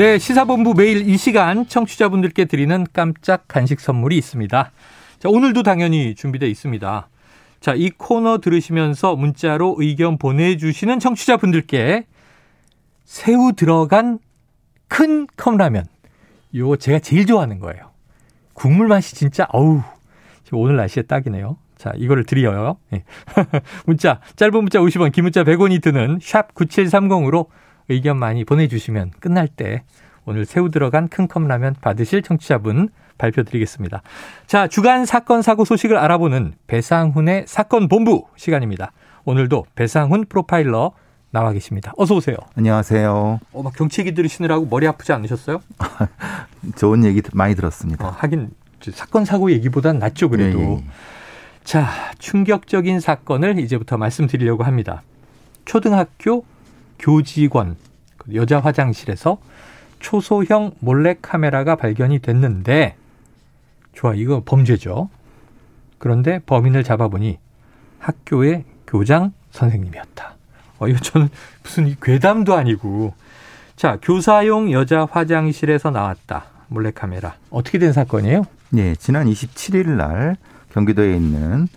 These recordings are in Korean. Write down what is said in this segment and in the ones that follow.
네, 시사본부 매일 이 시간 청취자분들께 드리는 깜짝 간식 선물이 있습니다. 자, 오늘도 당연히 준비되어 있습니다. 자, 이 코너 들으시면서 문자로 의견 보내주시는 청취자분들께 새우 들어간 큰 컵라면. 요거 제가 제일 좋아하는 거예요. 국물 맛이 진짜, 어우, 오늘 날씨에 딱이네요. 자, 이거를 드려요. 네. 문자, 짧은 문자 50원, 긴 문자 100원이 드는 샵 9730으로 의견 많이 보내주시면 끝날 때 오늘 새우 들어간 큰 컵 라면 받으실 청취자분 발표드리겠습니다. 자, 주간 사건 사고 소식을 알아보는 배상훈의 사건 본부 시간입니다. 오늘도 배상훈 프로파일러 나와 계십니다. 어서 오세요. 안녕하세요. 어, 막 경치 얘기 들으시느라고 머리 아프지 않으셨어요? 좋은 얘기 많이 들었습니다. 어, 하긴 사건 사고 얘기보단 낫죠 그래도. 네, 네. 자, 충격적인 사건을 이제부터 말씀드리려고 합니다. 초등학교 교직원 그 여자 화장실에서 초소형 몰래 카메라가 발견이 됐는데 좋아 이거 범죄죠. 그런데 범인을 잡아보니 학교의 교장 선생님이었다. 어 이거 저는 무슨 괴담도 아니고 자 교사용 여자 화장실에서 나왔다 몰래 카메라 어떻게 된 사건이에요? 네 지난 27일 날 경기도에 있는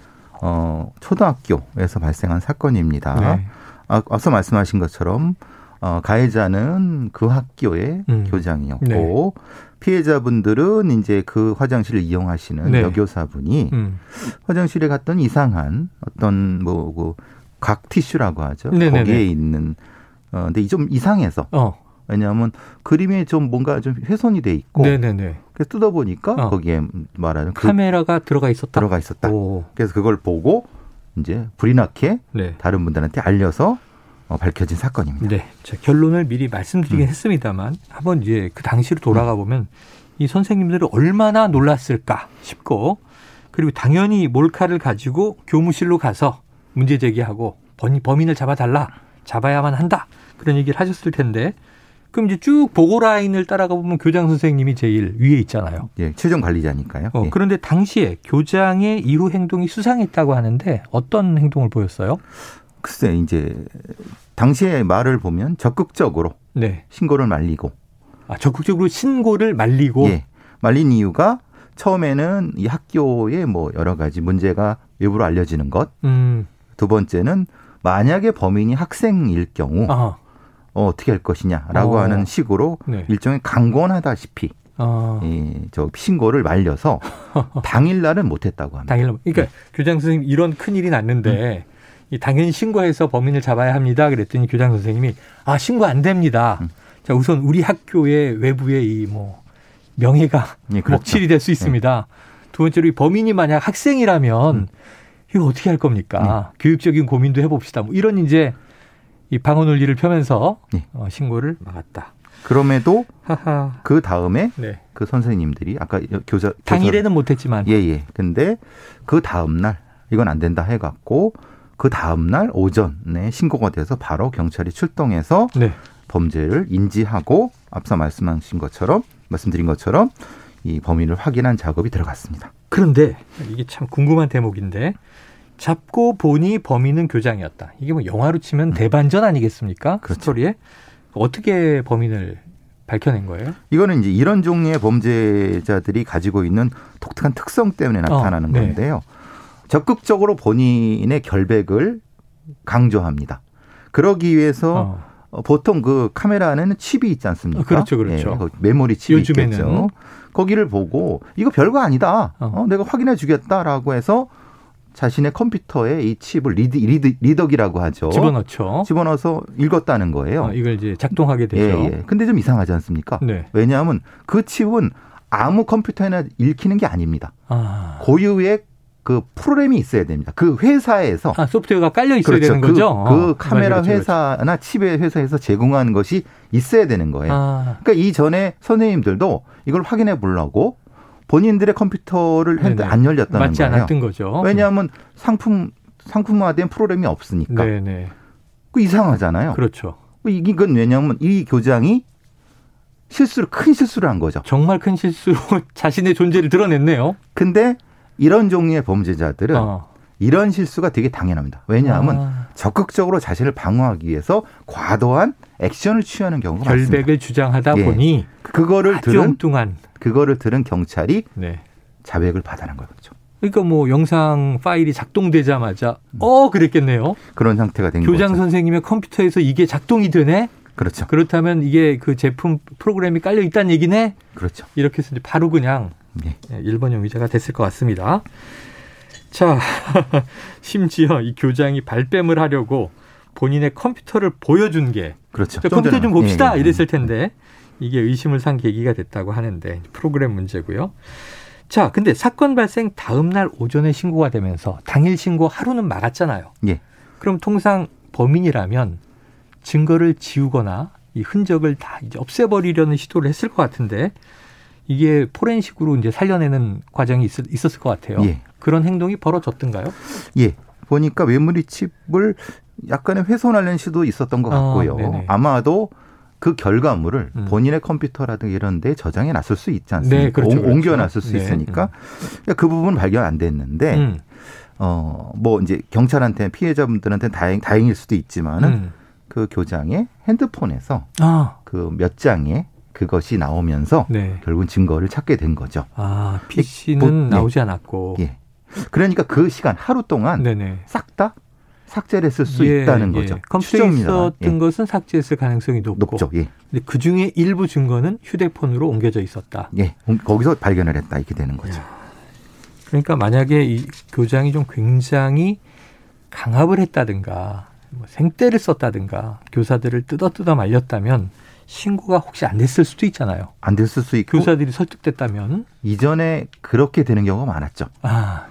어 초등학교에서 발생한 사건입니다. 네. 아, 앞서 말씀하신 것처럼 어, 가해자는 그 학교의 음. 교장이었고 네. 피해자분들은 이제 그 화장실을 이용하시는 네. 여교사분이 음. 화장실에 갔던 이상한 어떤 뭐각 티슈라고 하죠. 네네네. 거기에 있는 어 근데 좀 이상해서 어. 왜냐하면 그림에 좀 뭔가 좀 훼손이 돼 있고 네네네. 그래서 뜯어 보니까 어. 거기에 말하는 그 카메라가 들어가 있었다. 들어가 있었다. 오. 그래서 그걸 보고 이제 불이 나게 네. 다른 분들한테 알려서 어, 밝혀진 사건입니다. 네. 자, 결론을 미리 말씀드리긴 음. 했습니다만 한번 이제 그 당시로 돌아가 보면 이 선생님들은 얼마나 놀랐을까 싶고 그리고 당연히 몰카를 가지고 교무실로 가서 문제 제기하고 범인을 잡아달라 잡아야만 한다 그런 얘기를 하셨을 텐데 그럼 이제 쭉 보고 라인을 따라가 보면 교장 선생님이 제일 위에 있잖아요. 예, 최종 관리자니까요. 어, 예. 그런데 당시에 교장의 이후 행동이 수상했다고 하는데 어떤 행동을 보였어요? 글쎄 이제 당시의 말을 보면 적극적으로 네. 신고를 말리고 아, 적극적으로 신고를 말리고 예. 말린 이유가 처음에는 이 학교에 뭐 여러 가지 문제가 외부로 알려지는 것. 음. 두 번째는 만약에 범인이 학생일 경우 어, 어떻게 할 것이냐라고 어. 하는 식으로 네. 일종의 강권하다시피 어. 예, 저 신고를 말려서 당일날은 못했다고 합니다. 당일날. 그러니까 네. 교장 선생님 이런 큰 일이 났는데 음. 이 당연히 신고해서 범인을 잡아야 합니다. 그랬더니 교장 선생님이 아 신고 안 됩니다. 음. 자 우선 우리 학교의 외부의 이 뭐 명예가 예, 그렇죠. 먹칠이 될 수 있습니다. 네. 두 번째로 이 범인이 만약 학생이라면 음. 이거 어떻게 할 겁니까? 네. 교육적인 고민도 해봅시다. 뭐 이런 이제 이 방어 논리를 펴면서 네. 어, 신고를 막았다. 그럼에도 그 다음에 네. 그 선생님들이 아까 교사 당일에는 못했지만 예예. 예. 근데 그 다음 날 이건 안 된다 해갖고 그 다음 날 오전에 신고가 돼서 바로 경찰이 출동해서 네. 범죄를 인지하고 앞서 말씀하신 것처럼 말씀드린 것처럼 이 범인을 확인한 작업이 들어갔습니다. 그런데 이게 참 궁금한 대목인데 잡고 보니 범인은 교장이었다. 이게 뭐 영화로 치면 음. 대반전 아니겠습니까? 그렇죠. 스토리에 어떻게 범인을 밝혀낸 거예요? 이거는 이제 이런 종류의 범죄자들이 가지고 있는 독특한 특성 때문에 나타나는 어, 네. 건데요. 적극적으로 본인의 결백을 강조합니다. 그러기 위해서 어. 보통 그 카메라는 칩이 있지 않습니까? 어, 그렇죠, 그렇죠. 예, 메모리 칩이 요즘에는. 있겠죠. 거기를 보고 이거 별거 아니다. 어. 어, 내가 확인해 주겠다라고 해서 자신의 컴퓨터에 이 칩을 리드, 리드, 리더기라고 하죠. 집어넣죠. 집어넣어서 읽었다는 거예요. 어, 이걸 이제 작동하게 되죠. 예, 예. 근데 좀 이상하지 않습니까? 네. 왜냐하면 그 칩은 아무 컴퓨터에나 읽히는 게 아닙니다. 아. 고유의 그 프로그램이 있어야 됩니다. 그 회사에서 아, 소프트웨어가 깔려 있어야 그렇죠. 되는 그, 거죠. 그 어, 카메라 그렇죠, 그렇죠. 회사나 칩의 회사에서 제공한 것이 있어야 되는 거예요. 아, 그러니까 이전에 선생님들도 이걸 확인해 보려고 본인들의 컴퓨터를 했는데. 안 열렸다는 맞지 거예요. 않았던 거죠. 왜냐하면 상품 상품화된 프로그램이 없으니까 네네. 그 이상하잖아요. 그렇죠. 이건 왜냐하면 이 교장이 실수를 큰 실수를 한 거죠. 정말 큰 실수로 자신의 존재를 드러냈네요. 근데 이런 종류의 범죄자들은 어. 이런 실수가 되게 당연합니다. 왜냐하면 아, 적극적으로 자신을 방어하기 위해서 과도한 액션을 취하는 경우가 많습니다. 결백을 주장하다 예. 보니 그거를 들은 엉뚱한. 그거를 들은 경찰이 네. 자백을 받아낸 거죠. 그러니까 뭐 영상 파일이 작동되자마자 어 그랬겠네요. 그런 상태가 된 교장 거죠. 선생님의 컴퓨터에서 이게 작동이 되네. 그렇죠. 그렇다면 이게 그 제품 프로그램이 깔려 있다는 얘기네. 그렇죠. 이렇게 해서 바로 그냥 예. 일본형 의자가 됐을 것 같습니다. 자, 심지어 이 교장이 발뺌을 하려고 본인의 컴퓨터를 보여준 게 그렇죠. 저 컴퓨터 좀 봅시다 예, 예. 이랬을 텐데 이게 의심을 산 계기가 됐다고 하는데 프로그램 문제고요. 자, 근데 사건 발생 다음 날 오전에 신고가 되면서 당일 신고 하루는 막았잖아요. 예. 그럼 통상 범인이라면 증거를 지우거나 이 흔적을 다 이제 없애버리려는 시도를 했을 것 같은데 이게 포렌식으로 이제 살려내는 과정이 있, 있었을 것 같아요. 예. 그런 행동이 벌어졌던가요? 예. 보니까 메모리 칩을 약간의 훼손하려는 시도 있었던 것 아, 같고요. 네네. 아마도 그 결과물을 음. 본인의 컴퓨터라든가 이런 데 저장해 놨을 수 있지 않습니까? 네, 그렇죠, 옮- 그렇죠. 옮겨 놨을 수 네. 있으니까 그러니까 그 부분 발견 안 됐는데 음, 어뭐 이제 경찰한테 피해자분들한테 다행 다행일 수도 있지만은 음. 그 교장의 핸드폰에서 아, 그몇 장의 그것이 나오면서 네. 결국은 증거를 찾게 된 거죠. 아, PC는 보- 네. 나오지 않았고. 예. 그러니까 그 시간 하루 동안 네네. 싹다 삭제를 했을 수 예, 있다는 예. 거죠. 컴퓨터에. 있었던 예. 것은 삭제했을 가능성이 높고. 높죠. 예. 근데 그 중에 일부 증거는 휴대폰으로 옮겨져 있었다. 예. 거기서 발견을 했다 이렇게 되는 거죠. 그러니까 만약에 이 교장이 좀 굉장히 강압을 했다든가 뭐 생떼를 썼다든가 교사들을 뜯어뜯어 말렸다면 신고가 혹시 안 됐을 수도 있잖아요. 안 됐을 수 있고 교사들이 설득됐다면 이전에 그렇게 되는 경우가 많았죠. 아,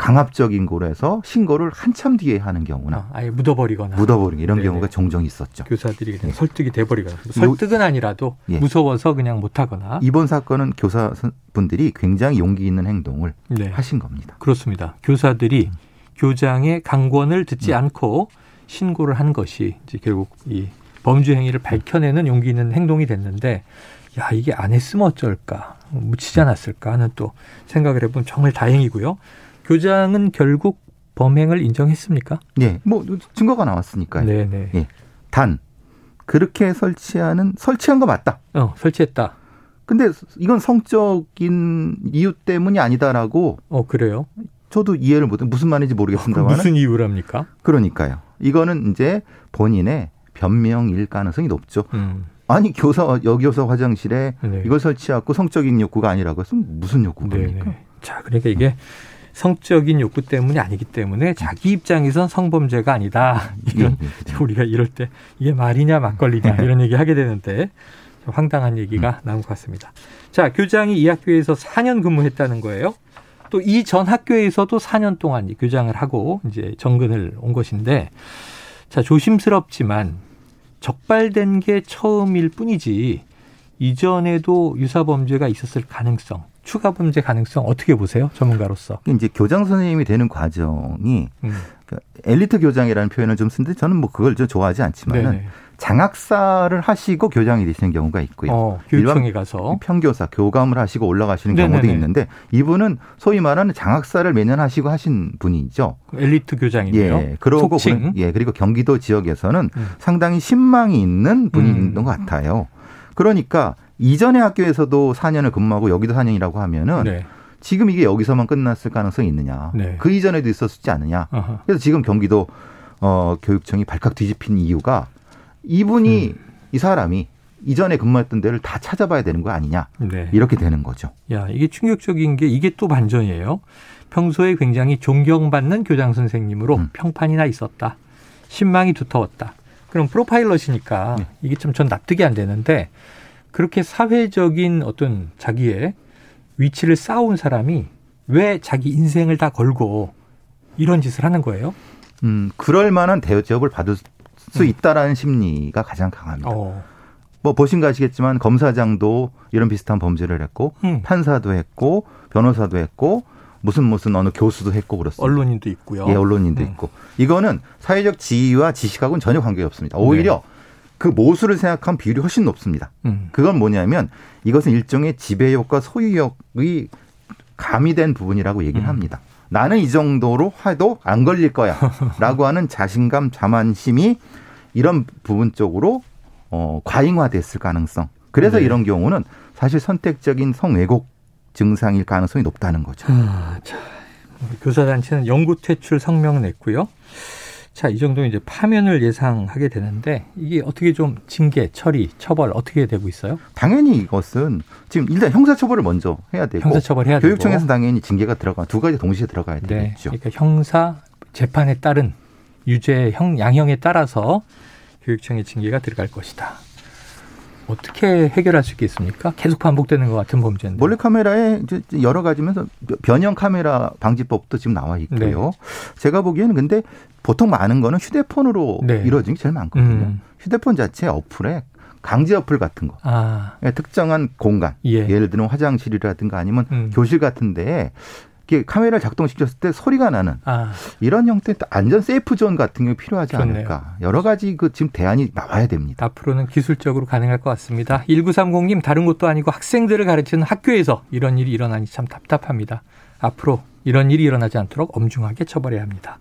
강압적인 거로 해서 신고를 한참 뒤에 하는 경우나 아, 아예 묻어버리거나 묻어버리는 이런 네네. 경우가 종종 있었죠. 교사들이 그냥 예. 설득이 돼버리거나 설득은 아니라도 예. 무서워서 그냥 못하거나 이번 사건은 교사분들이 굉장히 용기 있는 행동을 네. 하신 겁니다. 그렇습니다. 교사들이 교장의 강권을 듣지 음. 않고 신고를 한 것이 이제 결국 이 범죄 행위를 밝혀내는 용기 있는 행동이 됐는데 야 이게 안 했으면 어쩔까 묻히지 않았을까 하는 또 생각을 해보면 정말 다행이고요. 교장은 결국 범행을 인정했습니까? 예, 뭐 증거가 나왔으니까요. 네네. 예. 단 그렇게 설치하는 설치한 거 맞다. 어 설치했다. 근데 이건 성적인 이유 때문이 아니다라고 어 그래요? 저도 이해를 못해 무슨 말인지 모르겠습니다만 무슨 이유랍니까? 그러니까요. 이거는 이제 본인의 변명일 가능성이 높죠. 음, 아니 교사 여교사 화장실에 네. 이걸 설치하고 성적인 욕구가 아니라고 했으면 무슨 욕구입니까? 네네. 자, 그러니까 이게 성적인 욕구 때문이 아니기 때문에 자기 입장에선 성범죄가 아니다. 이런 예, 예. 우리가 이럴 때 이게 말이냐 막걸리냐 이런 얘기 하게 되는데 좀 황당한 얘기가 음. 나온 것 같습니다. 자, 교장이 이 학교에서 4년 근무했다는 거예요. 또 이 전 학교에서도 4년 동안 이 교장을 하고 이제 정근을 온 것인데 자, 조심스럽지만 적발된 게 처음일 뿐이지 이전에도 유사 범죄가 있었을 가능성, 추가 범죄 가능성 어떻게 보세요? 전문가로서. 이제 교장 선생님이 되는 과정이 음. 그 엘리트 교장이라는 표현을 좀 쓰는데 저는 뭐 그걸 좀 좋아하지 않지만은 네네. 장학사를 하시고 교장이 되시는 경우가 있고요. 어, 교육청에 가서. 평교사, 교감을 하시고 올라가시는 네네네. 경우도 있는데 이분은 소위 말하는 장학사를 매년 하시고 하신 분이죠. 엘리트 교장이네요. 예, 그러고 속칭. 보면- 예, 그리고 경기도 지역에서는 음. 상당히 신망이 있는 분인 음. 것 같아요. 그러니까 이전의 학교에서도 4년을 근무하고 여기도 4년이라고 하면은 네. 지금 이게 여기서만 끝났을 가능성이 있느냐? 네. 그 이전에도 있었지 않느냐? 어허. 그래서 지금 경기도 어, 교육청이 발칵 뒤집힌 이유가 이분이 음. 이 사람이 이전에 근무했던 데를 다 찾아봐야 되는 거 아니냐? 네. 이렇게 되는 거죠. 야, 이게 충격적인 게 이게 또 반전이에요. 평소에 굉장히 존경받는 교장 선생님으로 음. 평판이나 있었다. 신망이 두터웠다. 그럼 프로파일러시니까 네. 이게 좀 전 납득이 안 되는데 그렇게 사회적인 어떤 자기의 위치를 쌓아온 사람이 왜 자기 인생을 다 걸고 이런 짓을 하는 거예요? 음, 그럴 만한 대접을 받을 수 음. 있다라는 심리가 가장 강합니다. 어. 뭐 보신 거 아시겠지만 검사장도 이런 비슷한 범죄를 했고 음. 판사도 했고 변호사도 했고 무슨 무슨 어느 교수도 했고 그렇습니다. 언론인도 있고요. 예, 언론인도 음. 있고. 이거는 사회적 지위와 지식하고는 전혀 관계가 없습니다. 오히려 네. 그 모수를 생각한 비율이 훨씬 높습니다. 음. 그건 뭐냐면 이것은 일종의 지배욕과 소유욕이 가미된 부분이라고 얘기를 음. 합니다. 나는 이 정도로 해도 안 걸릴 거야. 라고 하는 자신감, 자만심이 이런 부분 쪽으로 어, 과잉화됐을 가능성. 그래서 네. 이런 경우는 사실 선택적인 성왜곡 증상일 가능성이 높다는 거죠. 아, 자, 교사단체는 영구 퇴출 성명을 냈고요. 자, 이 정도 이제 파면을 예상하게 되는데 이게 어떻게 좀 징계, 처리, 처벌 어떻게 되고 있어요? 당연히 이것은 지금 일단 형사 처벌을 먼저 해야 되고 형사 처벌 해야 교육청에서 당연히 징계가 들어가 두 가지 동시에 들어가야 네. 되겠죠. 그러니까 형사 재판에 따른 유죄 형 양형에 따라서 교육청의 징계가 들어갈 것이다. 어떻게 해결할 수 있겠습니까? 계속 반복되는 것 같은 범죄인데. 몰래 카메라에 여러 가지면서 변형 카메라 방지법도 지금 나와 있고요. 네. 제가 보기에는 근데 보통 많은 거는 휴대폰으로 네. 이루어진 게 제일 많거든요. 음. 휴대폰 자체 어플에 강제 어플 같은 거. 아. 예, 특정한 공간. 예. 를 들면 화장실이라든가 아니면 음. 교실 같은 데에 카메라를 작동시켰을 때 소리가 나는 아. 이런 형태의 안전 safe zone 같은 게 필요하지 좋네요. 않을까. 여러 가지 그 지금 대안이 나와야 됩니다. 앞으로는 기술적으로 가능할 것 같습니다. 1930님 다른 것도 아니고 학생들을 가르치는 학교에서 이런 일이 일어나니 참 답답합니다. 앞으로 이런 일이 일어나지 않도록 엄중하게 처벌해야 합니다.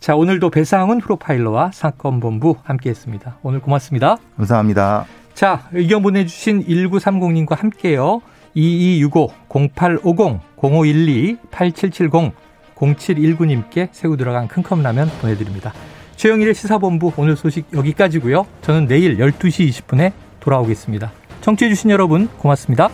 자, 오늘도 배상훈 프로파일러와 사건본부 함께 했습니다. 오늘 고맙습니다. 감사합니다. 자, 의견 보내주신 1930님과 함께요. 2265-0850-0512-8770-0719님께 새우 들어간 큰 컵라면 보내드립니다. 최영일의 시사본부 오늘 소식 여기까지고요. 저는 내일 12시 20분에 돌아오겠습니다. 청취해주신 여러분 고맙습니다.